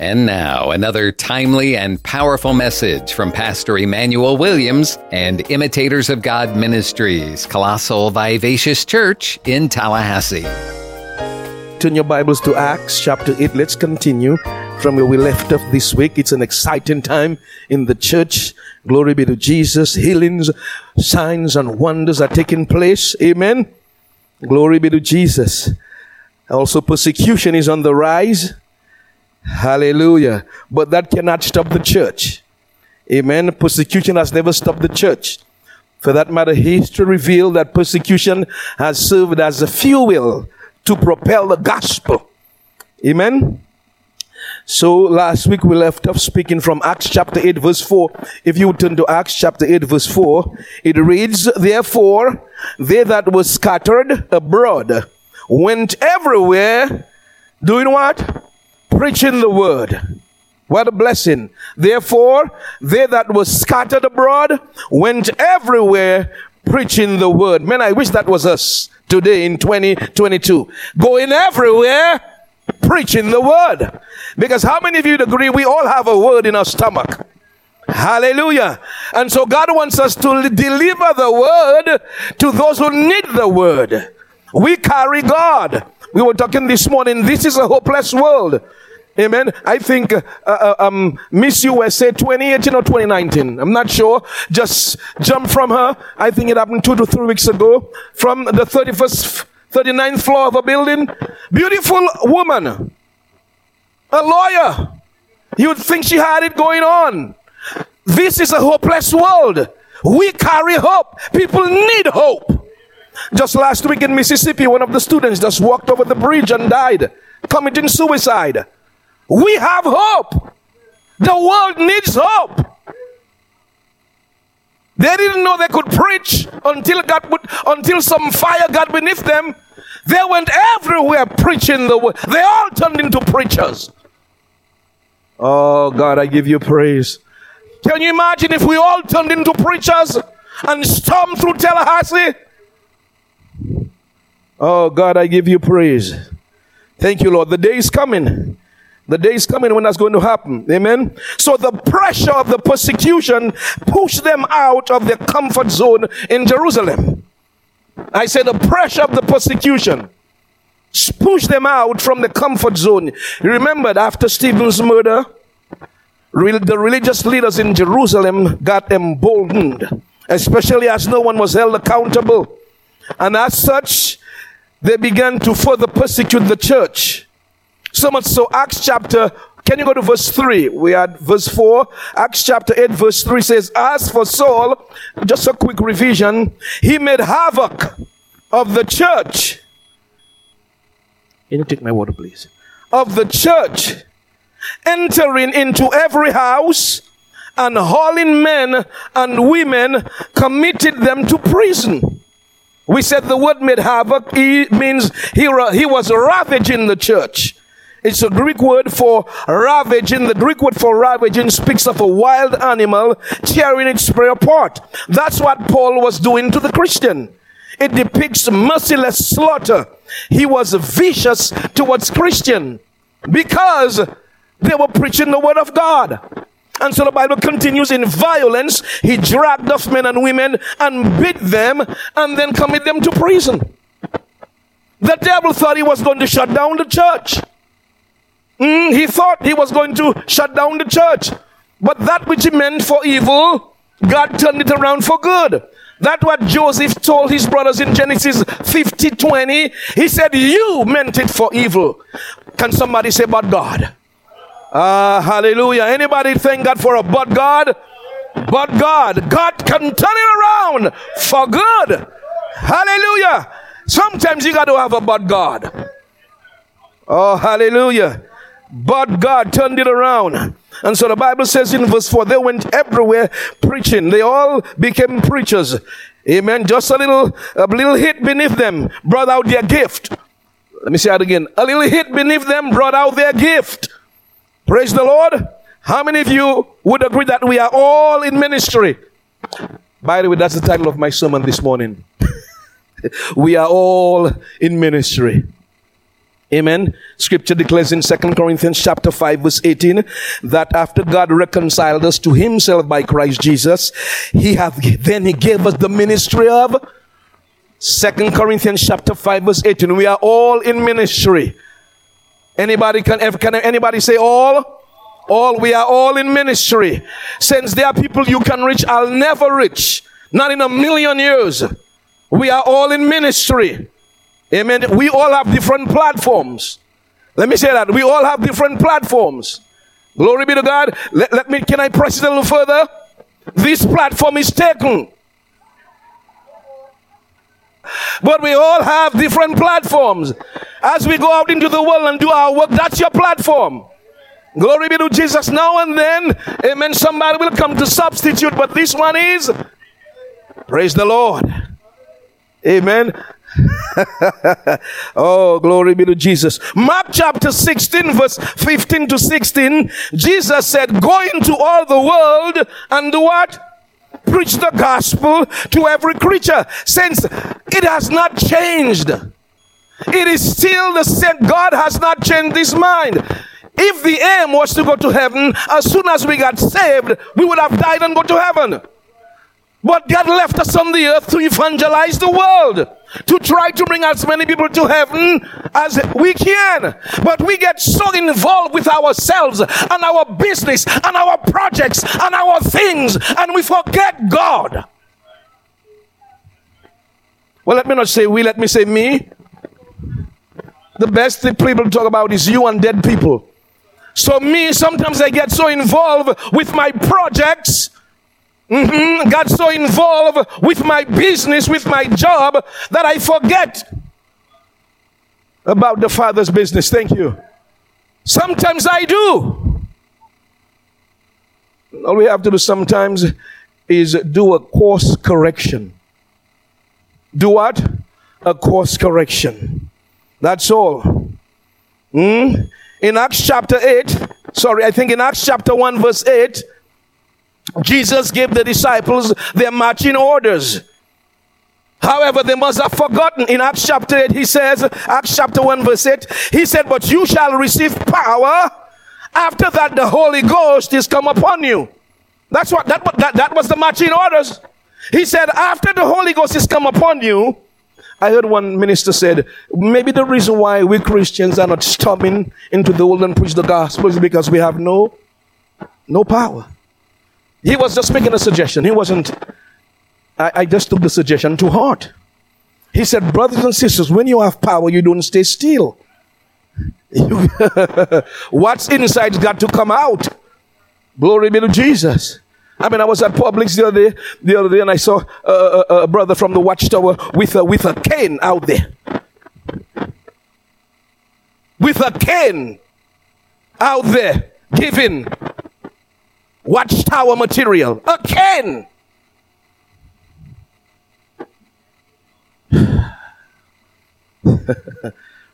And now, another timely and powerful message from Pastor Emmanuel Williams and Imitators of God Ministries, Colossal Vivacious Church in Tallahassee. Turn your Bibles to Acts chapter 8. Let's continue from where we left off this week. It's an exciting time in the church. Glory be to Jesus. Healings, signs, and wonders are taking place. Amen. Glory be to Jesus. Also, persecution is on the rise. Hallelujah. But that cannot stop the church. Amen. Persecution has never stopped the church. For that matter, history revealed that persecution has served as a fuel to propel the gospel. Amen. So last week we left off speaking from Acts chapter 8 verse 4. If you turn to Acts chapter 8 verse 4, it reads, Therefore, they that were scattered abroad went everywhere doing what? Preaching the word. What a blessing. Therefore, they that were scattered abroad went everywhere preaching the word. Man, I wish that was us today in 2022. Going everywhere preaching the word. Because how many of you agree we all have a word in our stomach? Hallelujah. And so God wants us to deliver the word to those who need the word. We carry God. We were talking this morning, this is a hopeless world. Amen. I think uh, uh, um, Miss USA 2018 or 2019. I'm not sure. Just jump from her. I think it happened two to three weeks ago from the 31st, 39th floor of a building. Beautiful woman. A lawyer. You'd think she had it going on. This is a hopeless world. We carry hope. People need hope. Just last week in Mississippi, one of the students just walked over the bridge and died, committing suicide. We have hope. The world needs hope. They didn't know they could preach until God put, until some fire got beneath them. They went everywhere preaching the word. They all turned into preachers. Oh God, I give you praise. Can you imagine if we all turned into preachers and stormed through Tallahassee? Oh God, I give you praise. Thank you, Lord. The day is coming the day is coming when that's going to happen. Amen. So the pressure of the persecution pushed them out of their comfort zone in Jerusalem. I say the pressure of the persecution pushed them out from the comfort zone. You remember after Stephen's murder, the religious leaders in Jerusalem got emboldened, especially as no one was held accountable. And as such, they began to further persecute the church. So much so, Acts chapter, can you go to verse 3? We had verse 4. Acts chapter 8, verse 3 says, As for Saul, just a quick revision, he made havoc of the church. Can you take my water, please? Of the church, entering into every house and hauling men and women, committed them to prison. We said the word made havoc he means he, he was ravaging the church. It's a Greek word for ravaging. The Greek word for ravaging speaks of a wild animal tearing its prey apart. That's what Paul was doing to the Christian. It depicts merciless slaughter. He was vicious towards Christian because they were preaching the word of God. And so the Bible continues in violence. He dragged off men and women and beat them and then commit them to prison. The devil thought he was going to shut down the church. Mm, he thought he was going to shut down the church. But that which he meant for evil, God turned it around for good. That's what Joseph told his brothers in Genesis 50 20. He said, You meant it for evil. Can somebody say, But God? Ah, uh, hallelujah. Anybody thank God for a but God? But God. God can turn it around for good. Hallelujah. Sometimes you got to have a but God. Oh, hallelujah. But God turned it around. And so the Bible says in verse 4, they went everywhere preaching. They all became preachers. Amen. Just a little, a little hit beneath them brought out their gift. Let me say that again. A little hit beneath them brought out their gift. Praise the Lord. How many of you would agree that we are all in ministry? By the way, that's the title of my sermon this morning. we are all in ministry. Amen. Scripture declares in 2 Corinthians chapter 5 verse 18 that after God reconciled us to himself by Christ Jesus, he hath then he gave us the ministry of 2 Corinthians chapter 5 verse 18. We are all in ministry. Anybody can, can anybody say all? All, we are all in ministry. Since there are people you can reach, I'll never reach. Not in a million years. We are all in ministry. Amen. We all have different platforms. Let me say that. We all have different platforms. Glory be to God. Let, let me, can I press it a little further? This platform is taken. But we all have different platforms. As we go out into the world and do our work, that's your platform. Glory be to Jesus. Now and then, amen, somebody will come to substitute, but this one is, praise the Lord. Amen. oh, glory be to Jesus. Mark chapter 16, verse 15 to 16. Jesus said, Go into all the world and do what? Preach the gospel to every creature. Since it has not changed, it is still the same. God has not changed his mind. If the aim was to go to heaven, as soon as we got saved, we would have died and go to heaven. But God left us on the earth to evangelize the world, to try to bring as many people to heaven as we can. But we get so involved with ourselves and our business and our projects and our things, and we forget God. Well, let me not say we, let me say me. The best thing people talk about is you and dead people. So, me, sometimes I get so involved with my projects Mm-hmm. Got so involved with my business, with my job, that I forget about the Father's business. Thank you. Sometimes I do. All we have to do sometimes is do a course correction. Do what? A course correction. That's all. Mm? In Acts chapter 8, sorry, I think in Acts chapter 1, verse 8, Jesus gave the disciples their marching orders. However, they must have forgotten. In Acts chapter 8, he says, Acts chapter 1, verse 8, he said, But you shall receive power. After that, the Holy Ghost is come upon you. That's what that, that, that was the marching orders. He said, After the Holy Ghost is come upon you, I heard one minister said, maybe the reason why we Christians are not storming into the world and preach the gospel is because we have no, no power. He was just making a suggestion. He wasn't, I, I just took the suggestion to heart. He said, brothers and sisters, when you have power, you don't stay still. What's inside's got to come out. Glory be to Jesus. I mean, I was at Publix the other day, the other day, and I saw a, a, a brother from the watchtower with a, with a cane out there. With a cane out there giving watchtower material again.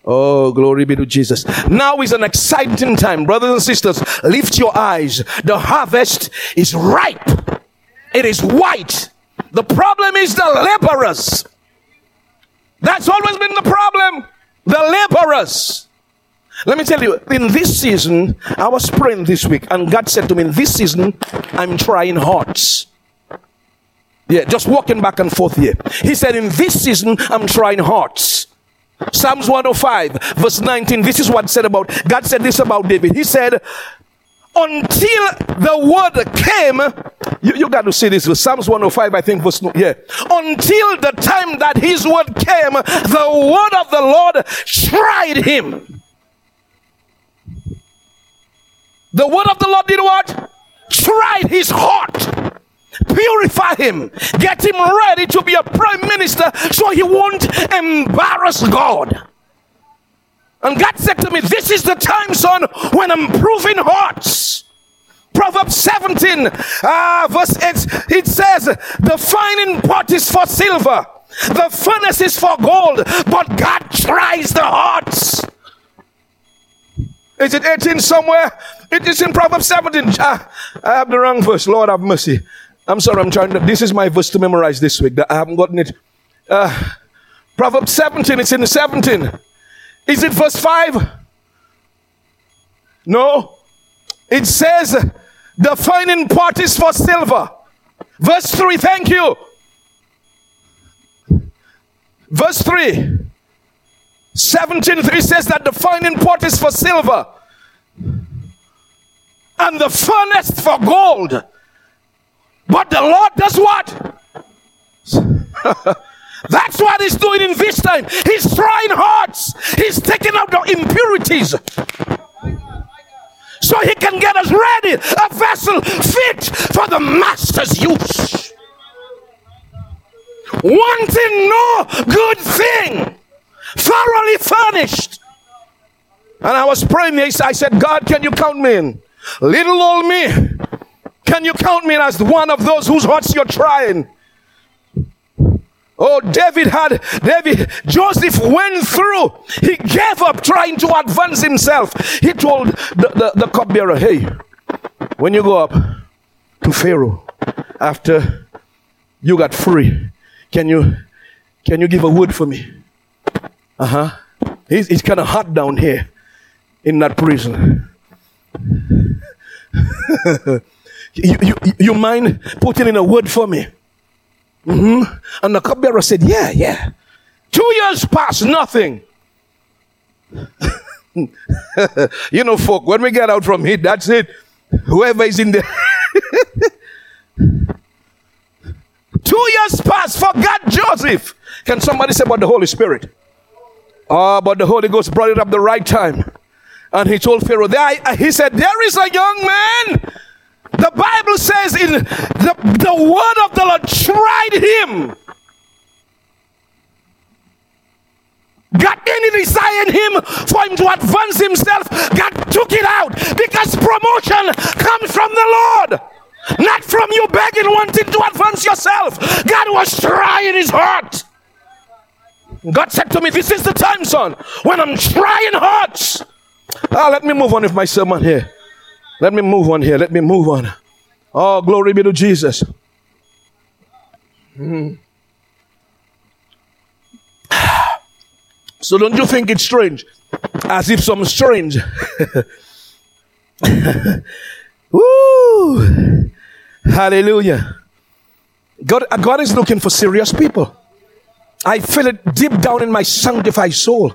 oh, glory be to Jesus. Now is an exciting time, brothers and sisters. Lift your eyes. The harvest is ripe, it is white. The problem is the laborers. That's always been the problem. The laborers. Let me tell you, in this season, I was praying this week, and God said to me, In this season, I'm trying hearts. Yeah, just walking back and forth here. He said, In this season, I'm trying hearts. Psalms 105, verse 19. This is what said about God said this about David. He said, until the word came, you, you got to see this. Psalms 105, I think, verse yeah. Until the time that his word came, the word of the Lord tried him. The word of the Lord did what? Tried his heart. Purify him. Get him ready to be a prime minister so he won't embarrass God. And God said to me, This is the time, son, when I'm proving hearts. Proverbs 17, uh, verse 8, it says, The fining pot is for silver, the furnace is for gold, but God tries the hearts. Is it 18 somewhere? It is in Proverbs 17. Ah, I have the wrong verse. Lord have mercy. I'm sorry, I'm trying to. This is my verse to memorize this week. I haven't gotten it. Uh, Proverbs 17, it's in the 17. Is it verse 5? No. It says the finding part is for silver. Verse 3, thank you. Verse 3. 17 3 says that the finding pot is for silver and the furnace for gold. But the Lord does what? That's what he's doing in this time. He's trying hearts. He's taking out the impurities. So he can get us ready, a vessel fit for the master's use. Wanting no good thing, thoroughly furnished. And I was praying, I said, God, can you count me in? Little old me, can you count me as one of those whose hearts you're trying? Oh, David had, David, Joseph went through. He gave up trying to advance himself. He told the, the, the cupbearer, hey, when you go up to Pharaoh after you got free, can you, can you give a wood for me? Uh huh. He's, he's kind of hot down here in that prison. you, you, you mind putting in a word for me? Mm-hmm. And the cupbearer said, Yeah, yeah. Two years passed, nothing. you know, folk, when we get out from here, that's it. Whoever is in there. Two years passed, forgot Joseph. Can somebody say about the Holy Spirit? Oh, but the Holy Ghost brought it up the right time. And he told Pharaoh, there, he said, There is a young man the Bible says in the, the word of the Lord tried him. Got any desire in him for him to advance himself, God took it out because promotion comes from the Lord, not from you begging, wanting to advance yourself. God was trying his heart. God said to me, This is the time, son, when I'm trying hard. Ah, let me move on with my sermon here. Let me move on here. Let me move on. Oh, glory be to Jesus. Mm. So don't you think it's strange? As if some strange. Woo! Hallelujah. God, God is looking for serious people. I feel it deep down in my sanctified soul.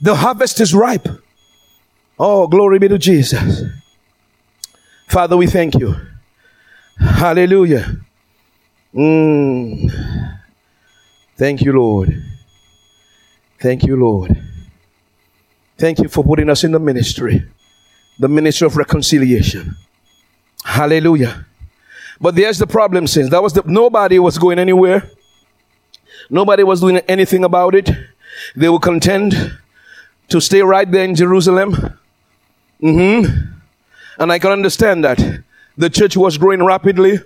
The harvest is ripe. Oh, glory be to Jesus. Father, we thank you. Hallelujah. Mm. Thank you, Lord. Thank you, Lord. Thank you for putting us in the ministry, the ministry of reconciliation. Hallelujah. But there's the problem, since that was the nobody was going anywhere. Nobody was doing anything about it. They were content to stay right there in Jerusalem Mm-hmm. And I can understand that. The church was growing rapidly.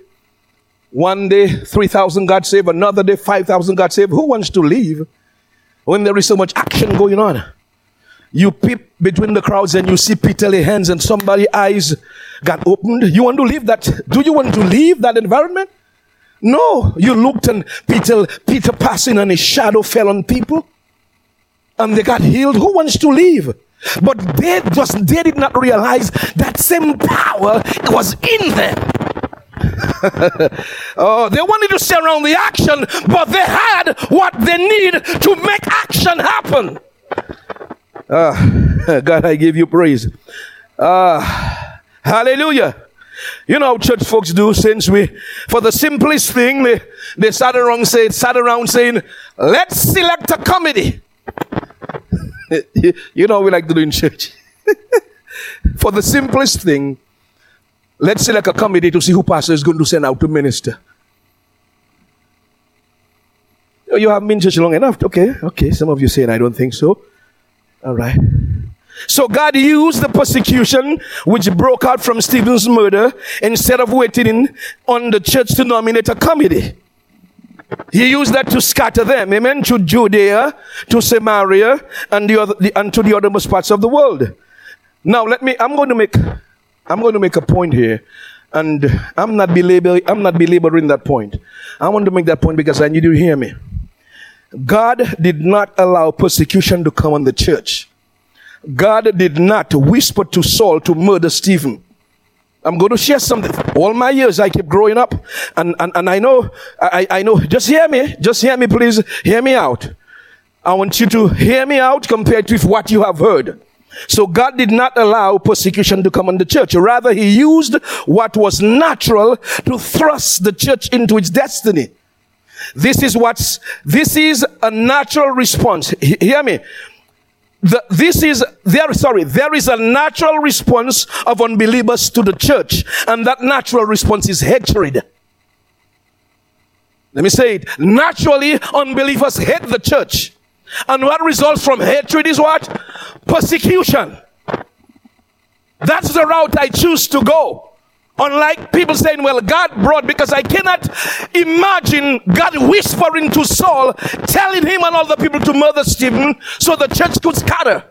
One day, 3,000 got saved. Another day, 5,000 got saved. Who wants to leave when there is so much action going on? You peep between the crowds and you see Peter lay hands and somebody's eyes got opened. You want to leave that? Do you want to leave that environment? No. You looked and Peter, Peter passing and his shadow fell on people and they got healed. Who wants to leave? But they just they did not realize that same power was in them. oh, they wanted to stay around the action, but they had what they need to make action happen. Ah, God, I give you praise. Ah, hallelujah. You know how church folks do since we, for the simplest thing, they, they sat around, say, sat around saying, let's select a comedy. you know we like to do in church. For the simplest thing, let's select a comedy to see who pastor is going to send out to minister. Oh, you haven't been church long enough. Okay, okay. Some of you saying, I don't think so. All right. So God used the persecution which broke out from Stephen's murder instead of waiting on the church to nominate a committee. He used that to scatter them, amen, to Judea, to Samaria, and the other, the, and to the othermost parts of the world. Now, let me, I'm going to make, I'm going to make a point here, and I'm not belaboring, I'm not belaboring that point. I want to make that point because I need you to hear me. God did not allow persecution to come on the church. God did not whisper to Saul to murder Stephen. I'm going to share something. All my years I keep growing up and, and, and I know, I, I know, just hear me, just hear me please, hear me out. I want you to hear me out compared with what you have heard. So God did not allow persecution to come on the church. Rather, he used what was natural to thrust the church into its destiny. This is what's, this is a natural response. Hear me. The, this is there sorry there is a natural response of unbelievers to the church and that natural response is hatred. Let me say it. Naturally unbelievers hate the church. And what results from hatred is what? Persecution. That's the route i choose to go Unlike people saying, well, God brought, because I cannot imagine God whispering to Saul, telling him and all the people to murder Stephen so the church could scatter.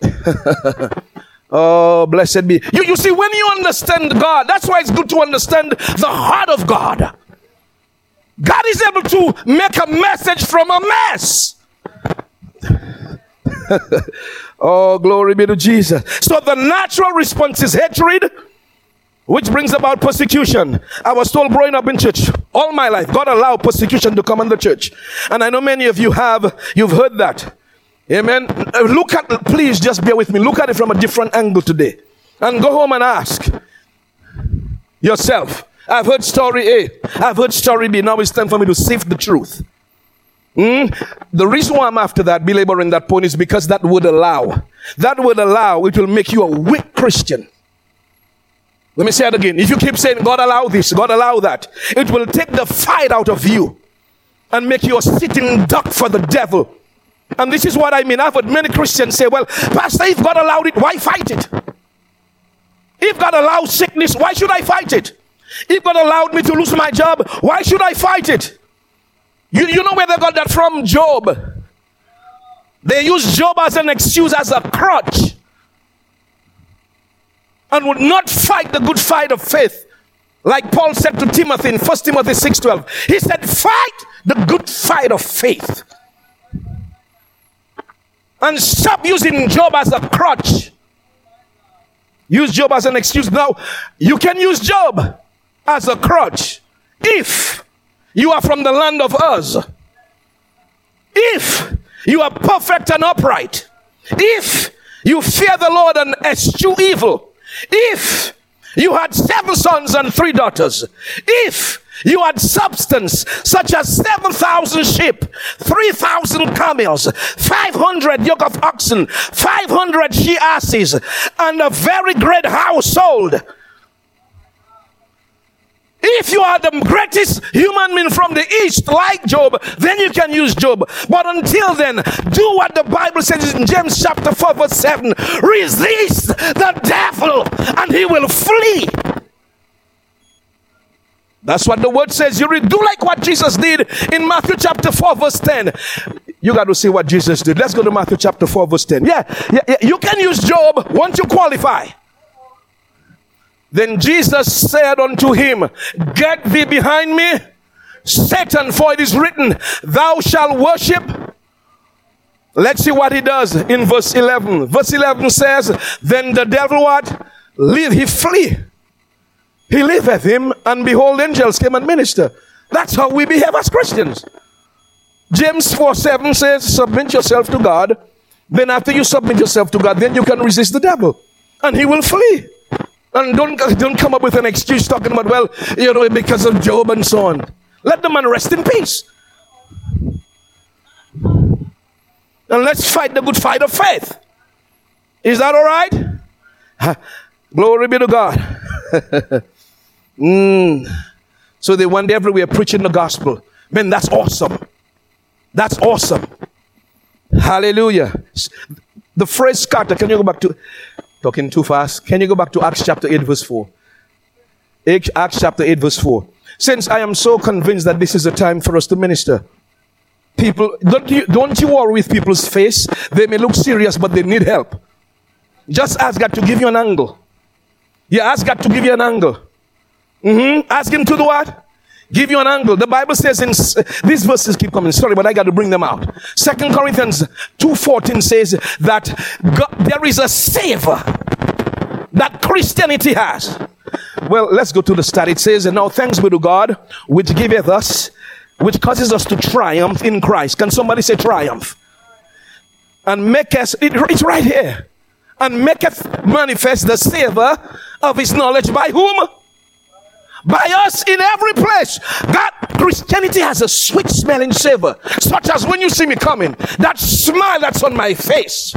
oh, blessed be. You, you see, when you understand God, that's why it's good to understand the heart of God. God is able to make a message from a mess. oh, glory be to Jesus. So the natural response is hatred, which brings about persecution. I was told growing up in church all my life, God allowed persecution to come in the church. And I know many of you have, you've heard that. Amen. Look at, please just bear with me. Look at it from a different angle today. And go home and ask yourself. I've heard story A. I've heard story B. Now it's time for me to sift the truth. Mm? The reason why I'm after that, belaboring that point, is because that would allow. That would allow, it will make you a weak Christian. Let me say it again. If you keep saying, God allow this, God allow that, it will take the fight out of you and make you a sitting duck for the devil. And this is what I mean. I've heard many Christians say, well, Pastor, if God allowed it, why fight it? If God allows sickness, why should I fight it? If God allowed me to lose my job, why should I fight it? You, you know where they got that from? Job. They used Job as an excuse, as a crutch, and would not fight the good fight of faith. Like Paul said to Timothy in 1 Timothy 6:12. He said, fight the good fight of faith. And stop using Job as a crutch. Use Job as an excuse. Now, you can use Job as a crutch if you are from the land of Uz. If you are perfect and upright, if you fear the Lord and eschew evil, if you had seven sons and three daughters, if you had substance such as 7,000 sheep, 3,000 camels, 500 yoke of oxen, 500 she asses, and a very great household if you are the greatest human being from the east, like Job, then you can use Job. But until then, do what the Bible says in James chapter 4, verse 7 resist the devil, and he will flee. That's what the word says. You do like what Jesus did in Matthew chapter 4, verse 10. You got to see what Jesus did. Let's go to Matthew chapter 4, verse 10. Yeah, yeah, yeah. you can use Job once you qualify. Then Jesus said unto him, Get thee behind me, Satan, for it is written, Thou shalt worship. Let's see what he does in verse 11. Verse 11 says, Then the devil what? Leave, he flee. He leaveth him, and behold, angels came and minister. That's how we behave as Christians. James 4 7 says, Submit yourself to God. Then, after you submit yourself to God, then you can resist the devil, and he will flee. And don't, don't come up with an excuse talking about, well, you know, because of Job and so on. Let the man rest in peace. And let's fight the good fight of faith. Is that all right? Glory be to God. mm. So they went everywhere preaching the gospel. Man, that's awesome. That's awesome. Hallelujah. The phrase scatter, can you go back to Talking too fast. Can you go back to Acts chapter 8, verse 4? Acts chapter 8, verse 4. Since I am so convinced that this is a time for us to minister, people, don't you, don't you worry with people's face. They may look serious, but they need help. Just ask God to give you an angle. Yeah, ask God to give you an angle. Mm-hmm. Ask Him to do what? Give you an angle. The Bible says in these verses keep coming. Sorry, but I got to bring them out. Second Corinthians 2.14 says that God, there is a savor that Christianity has. Well, let's go to the start. It says, and now thanks be to God, which giveth us, which causes us to triumph in Christ. Can somebody say triumph? And make us, it, it's right here. And maketh manifest the savor of his knowledge by whom? By us in every place. God, Christianity has a sweet smelling savor, such as when you see me coming, that smile that's on my face.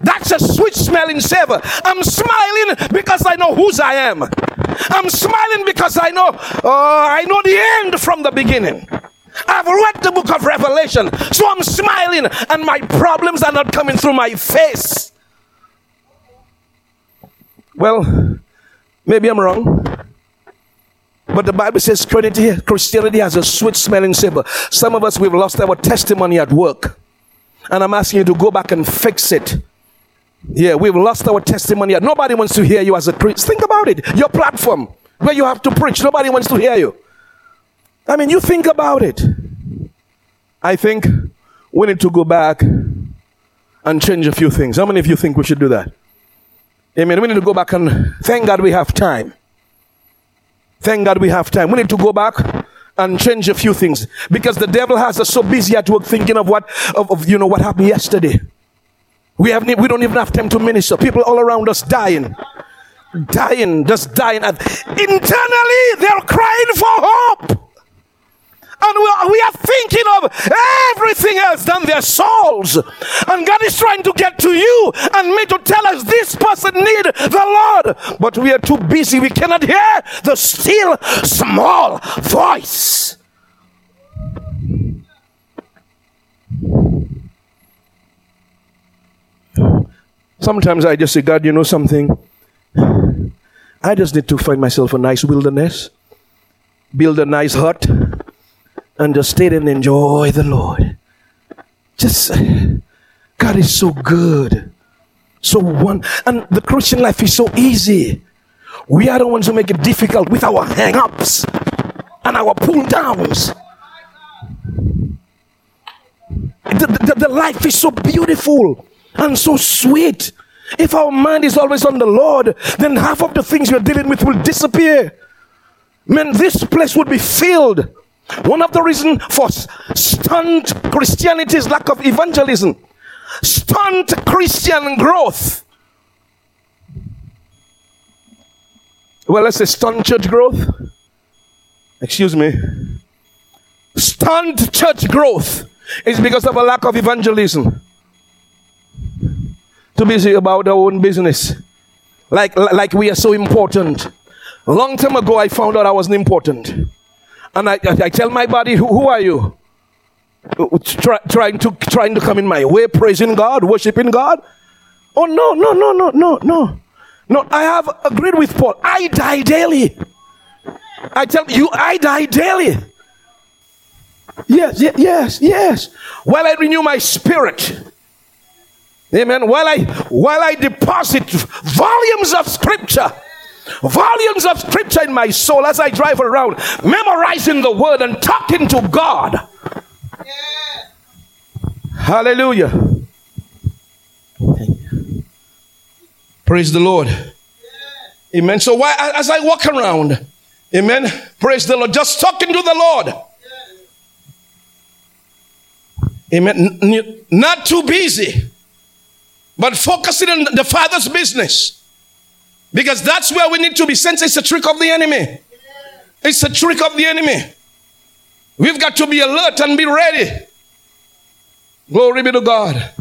That's a sweet smelling savor. I'm smiling because I know whose I am. I'm smiling because I know uh, I know the end from the beginning. I've read the book of Revelation, so I'm smiling, and my problems are not coming through my face. Well, maybe I'm wrong. But the Bible says Christianity has a sweet smelling savor. Some of us, we've lost our testimony at work. And I'm asking you to go back and fix it. Yeah, we've lost our testimony. Nobody wants to hear you as a priest. Think about it. Your platform where you have to preach, nobody wants to hear you. I mean, you think about it. I think we need to go back and change a few things. How many of you think we should do that? Amen. We need to go back and thank God we have time. Thank God we have time. We need to go back and change a few things because the devil has us so busy at work thinking of what of, of you know what happened yesterday. We have we don't even have time to minister. People all around us dying, dying, just dying. Internally, they're crying for hope. And we, we are thinking of everything else than their souls. And God is trying to get to you and me to tell us this person need the Lord. But we are too busy. We cannot hear the still small voice. Sometimes I just say, God, you know something? I just need to find myself a nice wilderness, build a nice hut, and just stay and enjoy the Lord. Just, God is so good. So one, and the Christian life is so easy. We are the ones who make it difficult with our hang ups and our pull downs. The, the, the life is so beautiful and so sweet. If our mind is always on the Lord, then half of the things we're dealing with will disappear. Man, this place would be filled one of the reasons for stunned Christianity is lack of evangelism, stunned Christian growth. Well, let's say stunned church growth. Excuse me. Stunned church growth is because of a lack of evangelism. Too busy about our own business. Like, like we are so important. Long time ago, I found out I wasn't important. And I, I tell my body, who, who are you? Uh, uh, try, trying to trying to come in my way, praising God, worshiping God. Oh no, no, no, no, no, no. No, I have agreed with Paul. I die daily. I tell you, I die daily. Yes, yes, yes, yes. While I renew my spirit. Amen. While I while I deposit volumes of scripture volumes of scripture in my soul as I drive around, memorizing the word and talking to God. Hallelujah. Praise the Lord. Amen. So why as I walk around, amen. Praise the Lord. Just talking to the Lord. Amen. N- not too busy, but focusing on the Father's business. Because that's where we need to be. Since it's a trick of the enemy. It's a trick of the enemy. We've got to be alert and be ready. Glory be to God.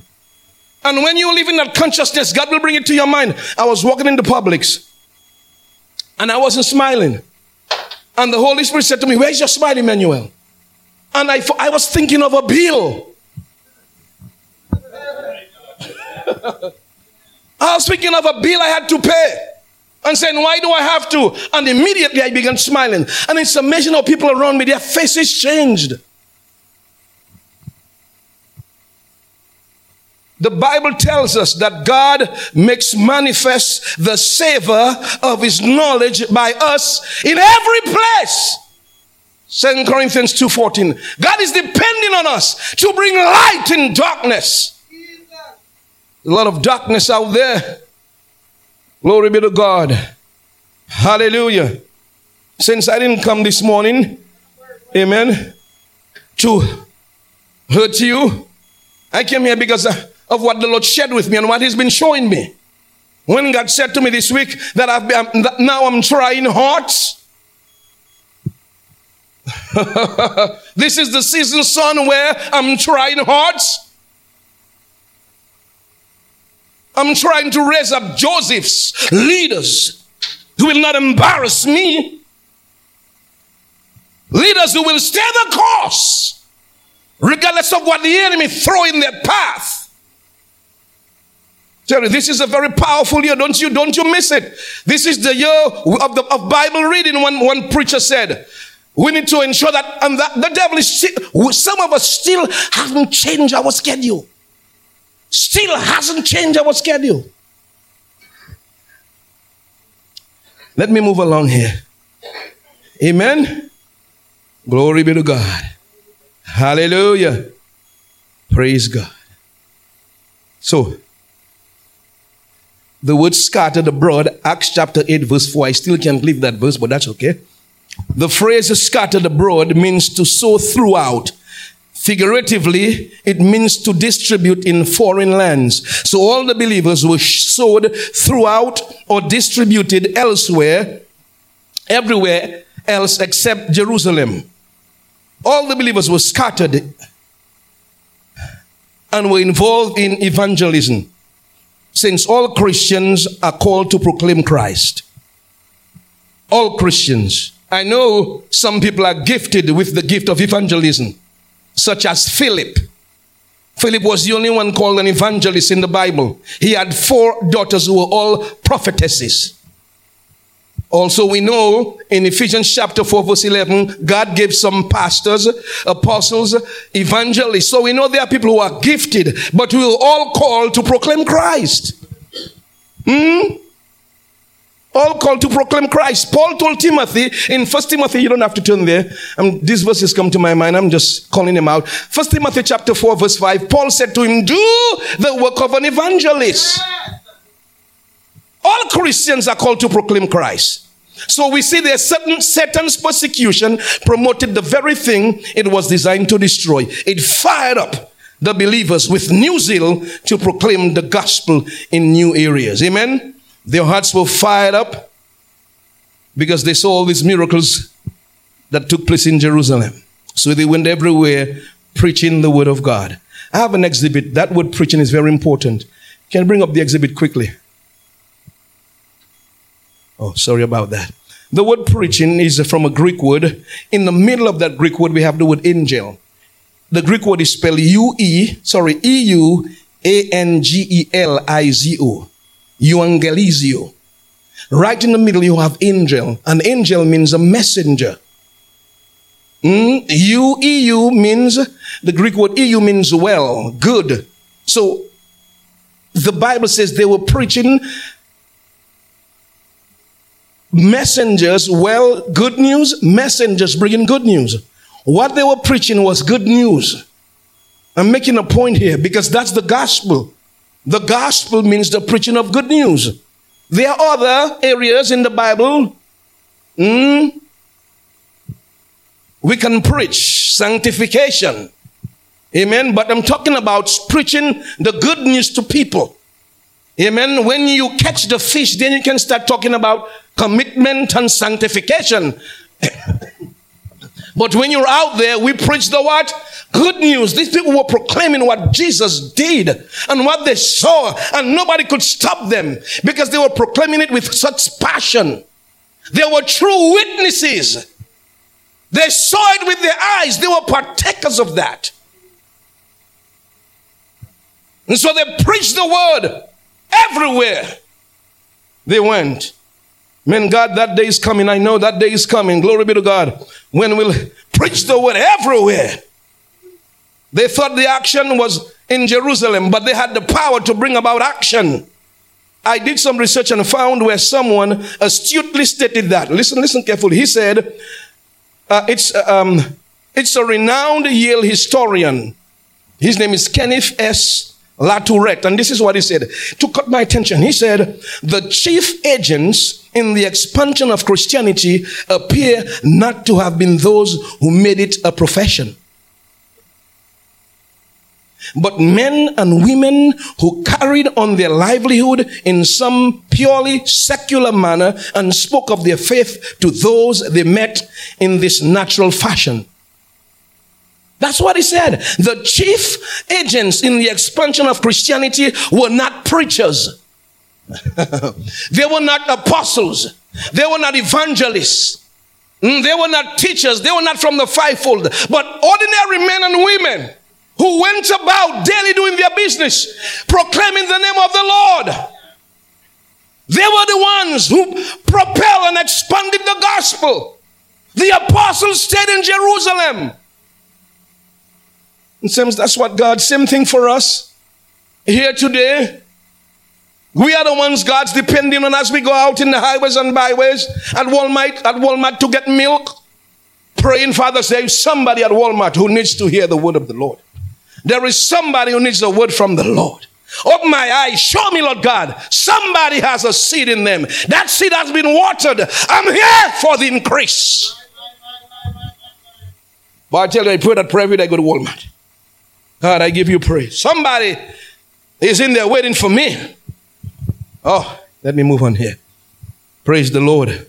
And when you live in that consciousness, God will bring it to your mind. I was walking in the Publix and I wasn't smiling. And the Holy Spirit said to me, Where's your smile, Emmanuel? And I, I was thinking of a bill. I was thinking of a bill I had to pay and saying, Why do I have to? And immediately I began smiling. And it's amazing how people around me, their faces changed. The Bible tells us that God makes manifest the savor of his knowledge by us in every place. 2 Corinthians 2.14. God is depending on us to bring light in darkness. A lot of darkness out there. Glory be to God. Hallelujah. Since I didn't come this morning, amen, to hurt you, I came here because of what the Lord shared with me and what He's been showing me. When God said to me this week that I've been, that now I'm trying hard. this is the season, son, where I'm trying hard. I'm trying to raise up Joseph's leaders who will not embarrass me. Leaders who will stay the course, regardless of what the enemy throw in their path. You, this is a very powerful year. Don't you, don't you miss it. This is the year of the of Bible reading. One, one preacher said, we need to ensure that, and that the devil is still, some of us still haven't changed our schedule. Still hasn't changed our schedule. Let me move along here. Amen. Glory be to God. Hallelujah. Praise God. So, the word scattered abroad, Acts chapter 8, verse 4. I still can't believe that verse, but that's okay. The phrase scattered abroad means to sow throughout. Figuratively, it means to distribute in foreign lands. So all the believers were sowed throughout or distributed elsewhere, everywhere else except Jerusalem. All the believers were scattered and were involved in evangelism since all Christians are called to proclaim Christ. All Christians. I know some people are gifted with the gift of evangelism, such as Philip. Philip was the only one called an evangelist in the Bible. He had four daughters who were all prophetesses. Also, we know in Ephesians chapter 4, verse 11, God gave some pastors, apostles, evangelists. So we know there are people who are gifted, but we are all called to proclaim Christ. Hmm? All called to proclaim Christ. Paul told Timothy in First Timothy, you don't have to turn there. Um, these verses come to my mind. I'm just calling them out. First Timothy chapter 4, verse 5. Paul said to him, Do the work of an evangelist. All Christians are called to proclaim Christ. So we see there's certain Satan's persecution promoted the very thing it was designed to destroy. It fired up the believers with new zeal to proclaim the gospel in new areas. Amen. Their hearts were fired up because they saw all these miracles that took place in Jerusalem. So they went everywhere preaching the word of God. I have an exhibit. That word preaching is very important. Can I bring up the exhibit quickly? Oh, sorry about that. The word preaching is from a Greek word. In the middle of that Greek word, we have the word angel. The Greek word is spelled U-E, sorry, E-U-A-N-G-E-L-I-Z-O. Euangelizo. Right in the middle, you have angel. An angel means a messenger. Mm, U, EU means, the Greek word EU means well, good. So, the Bible says they were preaching messengers, well, good news, messengers bringing good news. What they were preaching was good news. I'm making a point here because that's the gospel. The gospel means the preaching of good news. There are other areas in the Bible. Mm, we can preach sanctification. Amen. But I'm talking about preaching the good news to people. Amen. When you catch the fish, then you can start talking about commitment and sanctification. but when you're out there, we preach the what? Good news. These people were proclaiming what Jesus did and what they saw, and nobody could stop them because they were proclaiming it with such passion. They were true witnesses. They saw it with their eyes. They were partakers of that. And so they preached the word everywhere they went. Man, God, that day is coming. I know that day is coming. Glory be to God. When we'll preach the word everywhere. They thought the action was in Jerusalem, but they had the power to bring about action. I did some research and found where someone astutely stated that. Listen, listen carefully. He said, uh, it's, um, it's a renowned Yale historian. His name is Kenneth S. Latourette. And this is what he said to cut my attention. He said, the chief agents in the expansion of Christianity appear not to have been those who made it a profession but men and women who carried on their livelihood in some purely secular manner and spoke of their faith to those they met in this natural fashion. That's what he said. The chief agents in the expansion of Christianity were not preachers. they were not apostles. They were not evangelists. Mm, they were not teachers. They were not from the fivefold, but ordinary men and women who went about daily doing their business, proclaiming the name of the Lord. They were the ones who propelled and expanded the gospel. The apostles stayed in Jerusalem. It seems that's what God, same thing for us here today. We are the ones God's depending on as we go out in the highways and byways at Walmart, at Walmart to get milk. Praying, Father, there's somebody at Walmart who needs to hear the word of the Lord. There is somebody who needs a word from the Lord. Open my eyes. Show me, Lord God. Somebody has a seed in them. That seed has been watered. I'm here for the increase. But I tell you, I pray that prayer every day I go to Walmart. God, I give you praise. Somebody is in there waiting for me. Oh, let me move on here. Praise the Lord.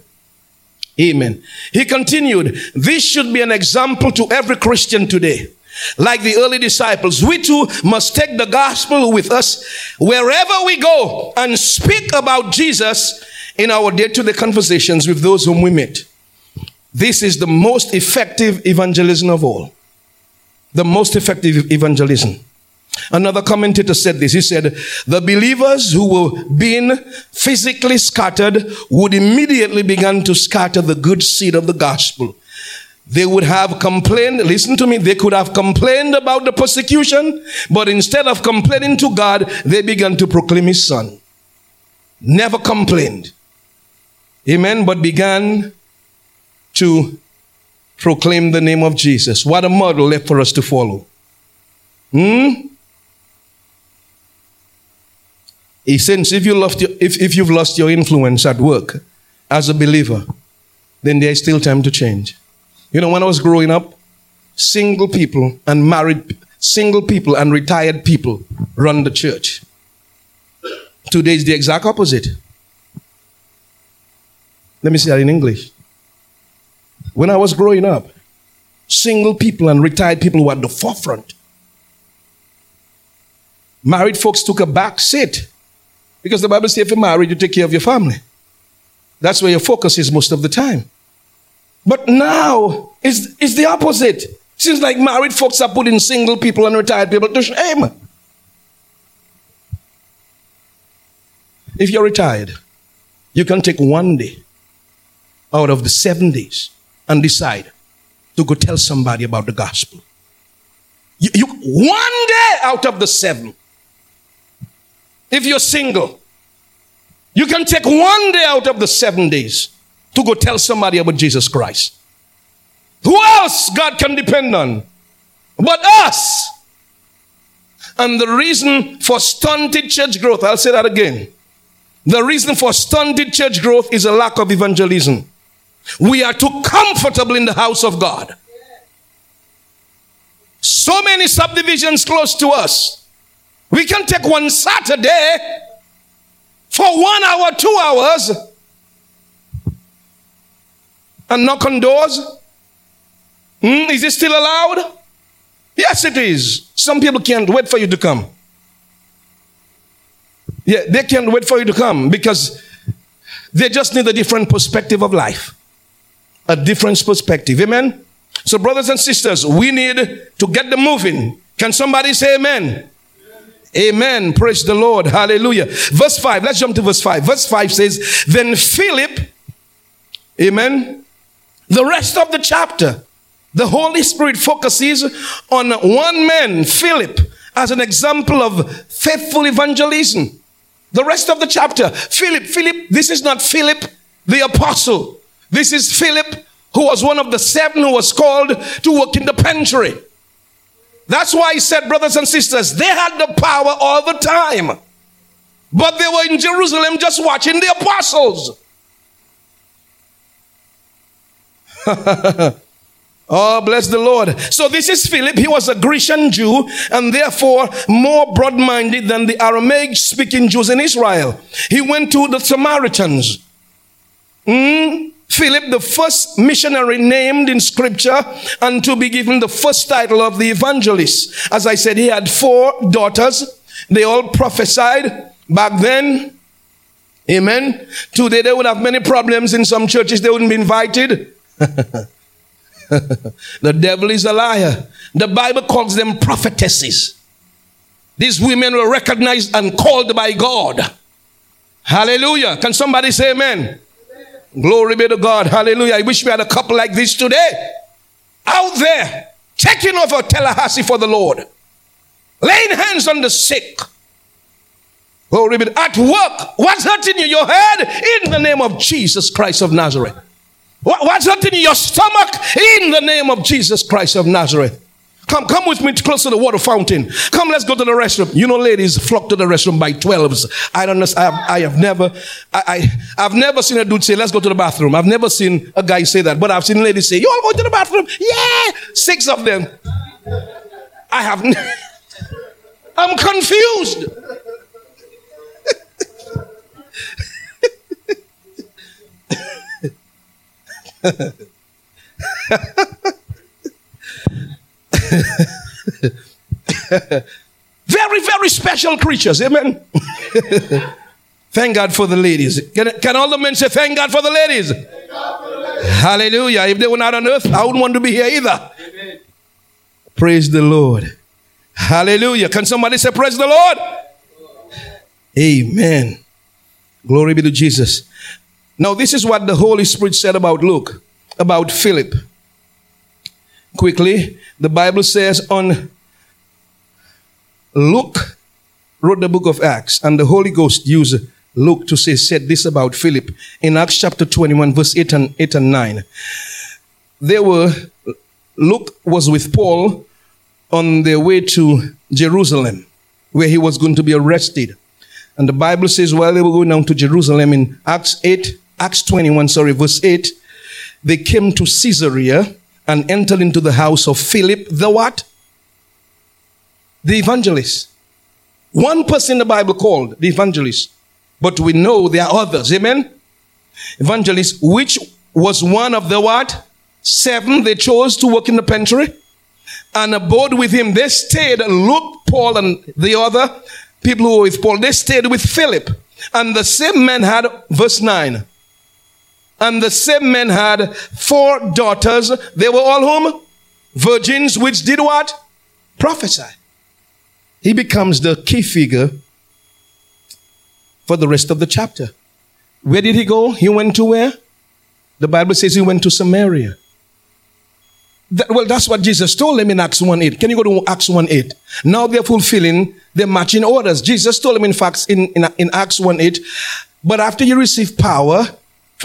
Amen. He continued, This should be an example to every Christian today. Like the early disciples, we too must take the gospel with us wherever we go and speak about Jesus in our day to day conversations with those whom we meet. This is the most effective evangelism of all. The most effective evangelism. Another commentator said this. He said, the believers who were being physically scattered would immediately begin to scatter the good seed of the gospel they would have complained, listen to me, they could have complained about the persecution, but instead of complaining to God, they began to proclaim his son. Never complained. Amen, but began to proclaim the name of Jesus. What a model left for us to follow. Hmm? He says, if, you your, if, if you've lost your influence at work as a believer, then there's still time to change. You know, when I was growing up, single people and married, single people and retired people run the church. Today is the exact opposite. Let me say that in English. When I was growing up, single people and retired people were at the forefront. Married folks took a back seat because the Bible says if you're married, you take care of your family. That's where your focus is most of the time. But now it's, it's the opposite. Seems like married folks are putting single people and retired people to shame. If you're retired, you can take one day out of the seven days and decide to go tell somebody about the gospel. You, you, one day out of the seven. If you're single, you can take one day out of the seven days to go tell somebody about Jesus Christ. Who else God can depend on but us? And the reason for stunted church growth, I'll say that again. The reason for stunted church growth is a lack of evangelism. We are too comfortable in the house of God. So many subdivisions close to us. We can take one Saturday for one hour, two hours, and knock on doors? Hmm? Is it still allowed? Yes, it is. Some people can't wait for you to come. Yeah, they can't wait for you to come because they just need a different perspective of life. A different perspective. Amen? So, brothers and sisters, we need to get them moving. Can somebody say amen? Amen. Praise the Lord. Hallelujah. Verse 5. Let's jump to verse 5. Verse 5 says, Then Philip, amen, the rest of the chapter, the Holy Spirit focuses on one man, Philip, as an example of faithful evangelism. The rest of the chapter, Philip, Philip, this is not Philip the apostle. This is Philip who was one of the seven who was called to work in the pantry. That's why he said, brothers and sisters, they had the power all the time. But they were in Jerusalem just watching the apostles. oh, bless the Lord. So this is Philip. He was a Grecian Jew and therefore more broad minded than the Aramaic speaking Jews in Israel. He went to the Samaritans. Mm? Philip, the first missionary named in scripture and to be given the first title of the evangelist. As I said, he had four daughters. They all prophesied back then. Amen. Today they would have many problems in some churches. They wouldn't be invited. the devil is a liar. The Bible calls them prophetesses. These women were recognized and called by God. Hallelujah. Can somebody say amen? Glory be to God. Hallelujah. I wish we had a couple like this today. Out there, taking over Tallahassee for the Lord. Laying hands on the sick. Glory be At work. What's hurting you? Your head? In the name of Jesus Christ of Nazareth. What's hurting in your stomach? In the name of Jesus Christ of Nazareth. Come, come with me close to the water fountain. Come, let's go to the restroom. You know, ladies flock to the restroom by 12s. I don't know. I have, I have never, I, I, have never seen a dude say, let's go to the bathroom. I've never seen a guy say that, but I've seen ladies say, you all go to the bathroom? Yeah! Six of them. I have, n- I'm confused. very, very special creatures. Amen. thank God for the ladies. Can, can, all the men say, Thank God for the ladies? For the ladies. Hallelujah. If they were not on earth, I wouldn't want to be here either. Amen. Praise the Lord. Hallelujah. Can somebody say, Praise the Lord? Amen. Glory be to Jesus. Now, this is what the Holy Spirit said about Luke, about Philip. Quickly, the Bible says on Luke wrote the book of Acts, and the Holy Ghost used Luke to say, said this about Philip in Acts chapter 21, verse 8 and 8 and 9. They were, Luke was with Paul on their way to Jerusalem, where he was going to be arrested. And the Bible says while they were going down to Jerusalem in Acts 8, Acts 21, sorry, verse 8, they came to Caesarea and entered into the house of Philip, the what? The evangelist. One person the Bible called the evangelist, but we know there are others. Amen? Evangelist, which was one of the what? Seven they chose to work in the pantry and abode with him. They stayed, Luke, Paul, and the other people who were with Paul, they stayed with Philip. And the same man had, verse 9, and the same man had four daughters. They were all whom? Virgins, which did what? Prophesy. He becomes the key figure for the rest of the chapter. Where did he go? He went to where? The Bible says he went to Samaria. That, well, that's what Jesus told them in Acts 1 8. Can you go to Acts 1 8? Now they're fulfilling the matching orders. Jesus told them, in fact, in, in, in Acts 1 8, but after you receive power,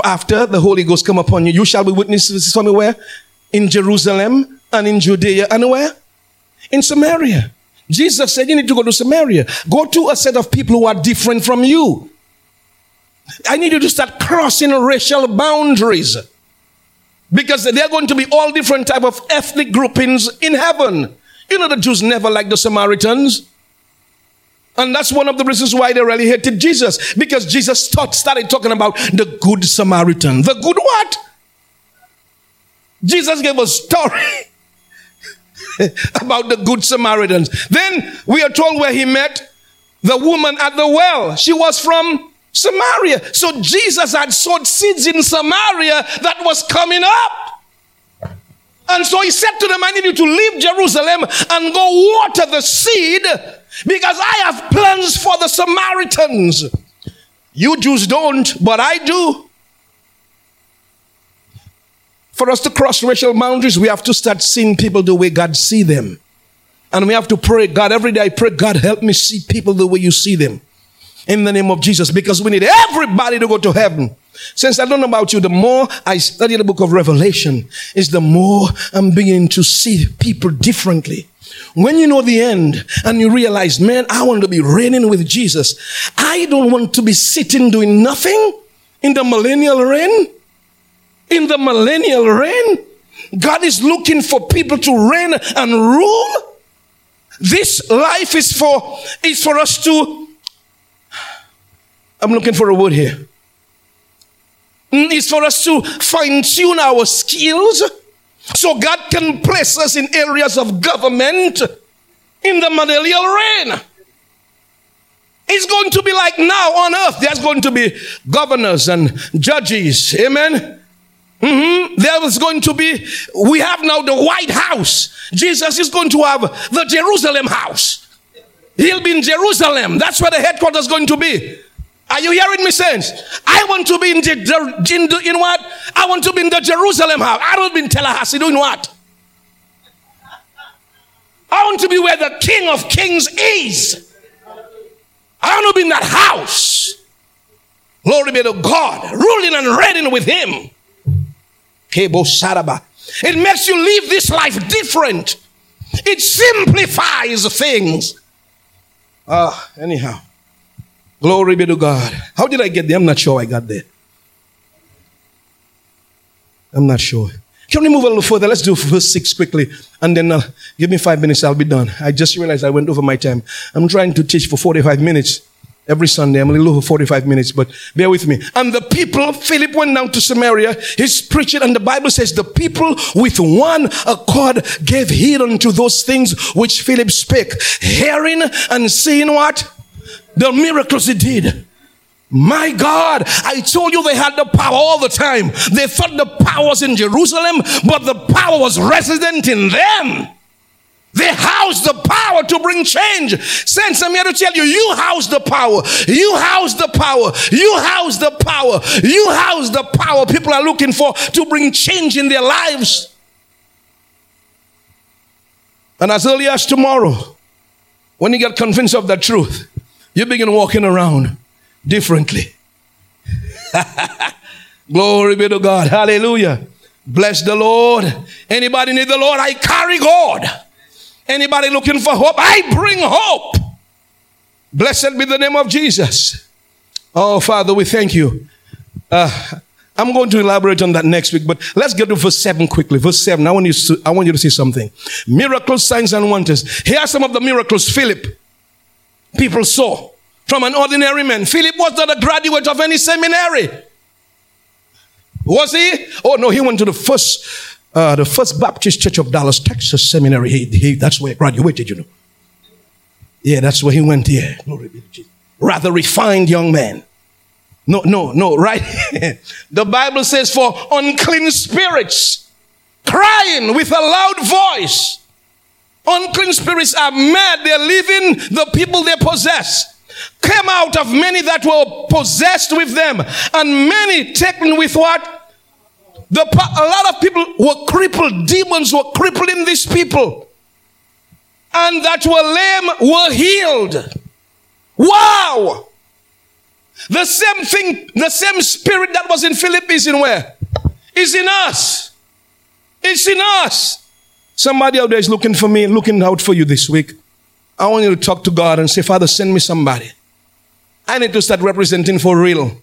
after the Holy Ghost come upon you, you shall be witnesses me where? In Jerusalem and in Judea and where? In Samaria. Jesus said you need to go to Samaria. Go to a set of people who are different from you. I need you to start crossing racial boundaries. Because they're going to be all different type of ethnic groupings in heaven. You know the Jews never liked the Samaritans. And that's one of the reasons why they really hated Jesus. Because Jesus taught, started talking about the good Samaritan. The good what? Jesus gave a story about the good Samaritans. Then we are told where he met the woman at the well. She was from Samaria. So Jesus had sowed seeds in Samaria that was coming up. And so he said to them, I need you to leave Jerusalem and go water the seed because I have plans for the Samaritans. You Jews don't, but I do. For us to cross racial boundaries, we have to start seeing people the way God see them. And we have to pray, God, every day I pray, God, help me see people the way you see them. In the name of Jesus, because we need everybody to go to heaven. Since I don't know about you, the more I study the book of Revelation, is the more I'm beginning to see people differently. When you know the end and you realize, man, I want to be reigning with Jesus. I don't want to be sitting doing nothing in the millennial reign. In the millennial reign, God is looking for people to reign and rule. This life is for, is for us to, I'm looking for a word here. Mm, it's for us to fine tune our skills so God can place us in areas of government in the millennial reign. It's going to be like now on earth. There's going to be governors and judges. Amen. Mm-hmm. There is going to be, we have now the White House. Jesus is going to have the Jerusalem house. He'll be in Jerusalem. That's where the headquarters is going to be. Are you hearing me, saints? I want to be in, the, in, in what? I want to be in the Jerusalem house. I don't be in Tallahassee doing what? I want to be where the King of Kings is. I want to be in that house. Glory be to God, ruling and reigning with Him. It makes you live this life different. It simplifies things. Ah, uh, anyhow. Glory be to God. How did I get there? I'm not sure I got there. I'm not sure. Can we move a little further? Let's do verse 6 quickly. And then uh, give me five minutes, I'll be done. I just realized I went over my time. I'm trying to teach for 45 minutes every Sunday. I'm a little over 45 minutes, but bear with me. And the people, Philip went down to Samaria. He's preaching, and the Bible says the people with one accord gave heed unto those things which Philip spake, hearing and seeing what? The miracles he did. My God, I told you they had the power all the time. They thought the power was in Jerusalem, but the power was resident in them. They housed the power to bring change. Sense, I'm here to tell you, you house the power. You house the power. You house the power. You house the power people are looking for to bring change in their lives. And as early as tomorrow, when you get convinced of the truth, you begin walking around differently. Glory be to God. Hallelujah. Bless the Lord. Anybody need the Lord? I carry God. Anybody looking for hope? I bring hope. Blessed be the name of Jesus. Oh, Father, we thank you. Uh, I'm going to elaborate on that next week, but let's get to verse 7 quickly. Verse 7, I want you to, I want you to see something. Miracles, signs, and wonders. Here are some of the miracles Philip people saw from an ordinary man. Philip was not a graduate of any seminary. Was he? Oh no, he went to the first, uh, the first Baptist Church of Dallas, Texas seminary. He, he, that's where he graduated, you know. Yeah, that's where he went. Yeah, glory be to Jesus. Rather refined young man. No, no, no, right? the Bible says for unclean spirits, crying with a loud voice Unclean spirits are mad. They're leaving the people they possess. Came out of many that were possessed with them, and many taken with what? The, a lot of people were crippled. Demons were crippling these people. And that were lame were healed. Wow! The same thing, the same spirit that was in Philip is in where? Is in us. It's in us. Somebody out there is looking for me, looking out for you this week. I want you to talk to God and say, Father, send me somebody. I need to start representing for real.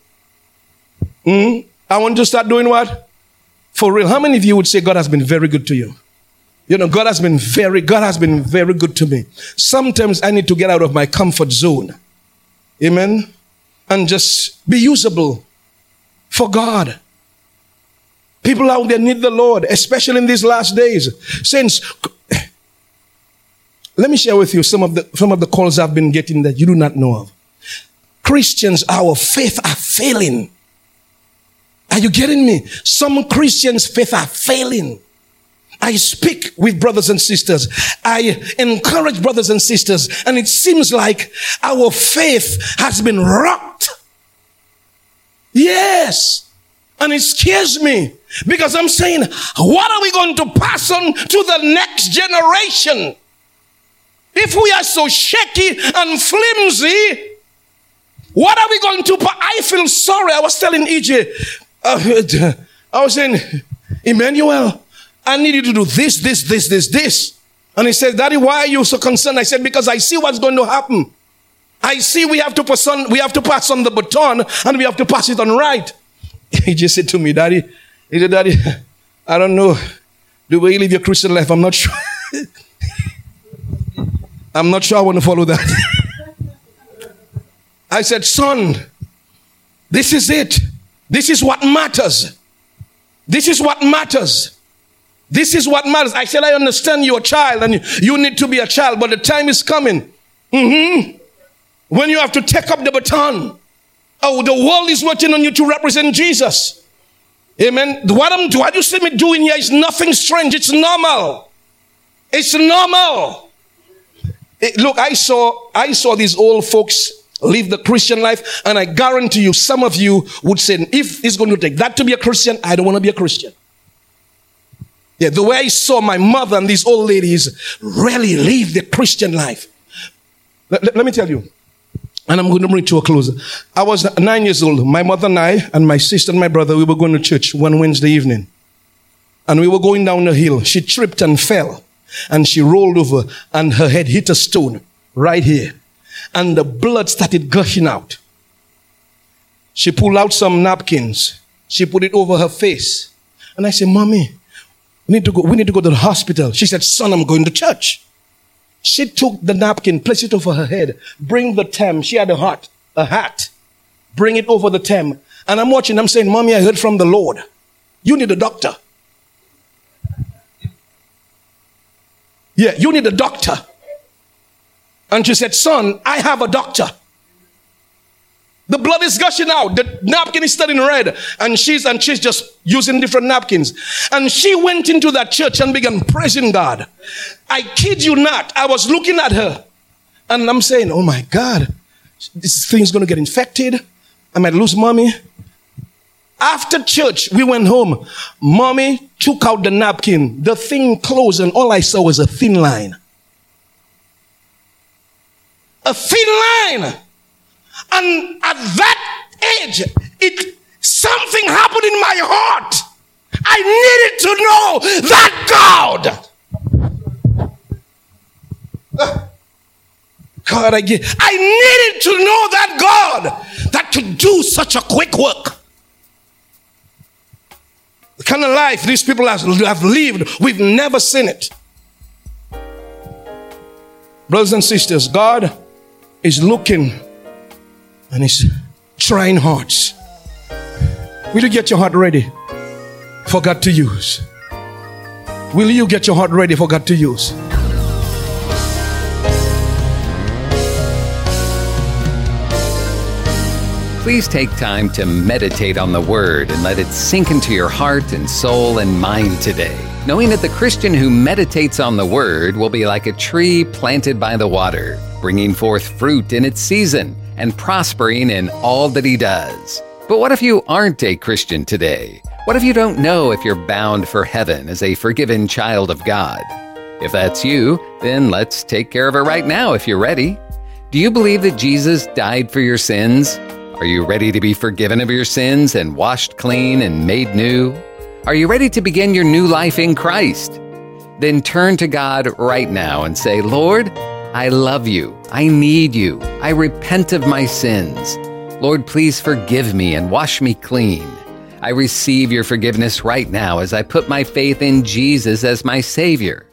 Mm? I want to start doing what? For real. How many of you would say God has been very good to you? You know, God has been very, God has been very good to me. Sometimes I need to get out of my comfort zone. Amen. And just be usable for God. People out there need the Lord, especially in these last days. Since, let me share with you some of the, some of the calls I've been getting that you do not know of. Christians, our faith are failing. Are you getting me? Some Christians' faith are failing. I speak with brothers and sisters. I encourage brothers and sisters. And it seems like our faith has been rocked. Yes. And it scares me because I'm saying, what are we going to pass on to the next generation? If we are so shaky and flimsy, What are we going to? I feel sorry. I was telling EJ, uh, I was saying, Emmanuel, I need you to do this, this, this, this, this. And he said, Daddy, why are you so concerned? I said, because I see what's going to happen. I see we have to pass on, we have to pass on the baton and we have to pass it on right. He just said to me, Daddy, he said, Daddy, I don't know the way you live your Christian life. I'm not sure. I'm not sure I want to follow that. I said, Son, this is it. This is what matters. This is what matters. This is what matters. I said, I understand you're a child and you need to be a child, but the time is coming. Mm-hmm. When you have to take up the baton. Oh, the world is waiting on you to represent Jesus. Amen. What, I'm, what you see me doing here is nothing strange. It's normal. It's normal. It, look, I saw, I saw these old folks live the Christian life, and I guarantee you, some of you would say, if it's going to take that to be a Christian, I don't want to be a Christian. Yeah, the way I saw my mother and these old ladies really live the Christian life. Let me tell you, and I'm going to bring it to a close. I was nine years old. My mother and I, and my sister and my brother, we were going to church one Wednesday evening. And we were going down the hill. She tripped and fell. And she rolled over, and her head hit a stone right here. And the blood started gushing out. She pulled out some napkins. She put it over her face. And I said, Mommy, we need to go, we need to go to the hospital. She said, Son, I'm going to church. She took the napkin, placed it over her head, bring the tem. She had a hat, a hat. Bring it over the tem. And I'm watching, I'm saying, Mommy, I heard from the Lord. You need a doctor. Yeah, you need a doctor. And she said, Son, I have a doctor. The blood is gushing out. The napkin is turning red. And she's and she's just using different napkins. And she went into that church and began praising God. I kid you not. I was looking at her. And I'm saying, Oh my God, this thing's gonna get infected. I might lose mommy. After church, we went home. Mommy took out the napkin. The thing closed, and all I saw was a thin line. A thin line. And at that age, it something happened in my heart. I needed to know that God. God, I, I needed to know that God that could do such a quick work. The kind of life these people have, have lived, we've never seen it. Brothers and sisters, God is looking and He's trying hearts. Will you get your heart ready for God to use? Will you get your heart ready for God to use? Please take time to meditate on the Word and let it sink into your heart and soul and mind today, knowing that the Christian who meditates on the Word will be like a tree planted by the water, bringing forth fruit in its season and prospering in all that he does. But what if you aren't a Christian today? What if you don't know if you're bound for heaven as a forgiven child of God? If that's you, then let's take care of it right now if you're ready. Do you believe that Jesus died for your sins? Are you ready to be forgiven of your sins and washed clean and made new? Are you ready to begin your new life in Christ? Then turn to God right now and say, Lord, I love you. I need you. I repent of my sins. Lord, please forgive me and wash me clean. I receive your forgiveness right now as I put my faith in Jesus as my Savior.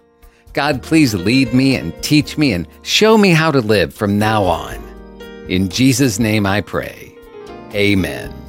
God, please lead me and teach me and show me how to live from now on. In Jesus' name I pray. Amen.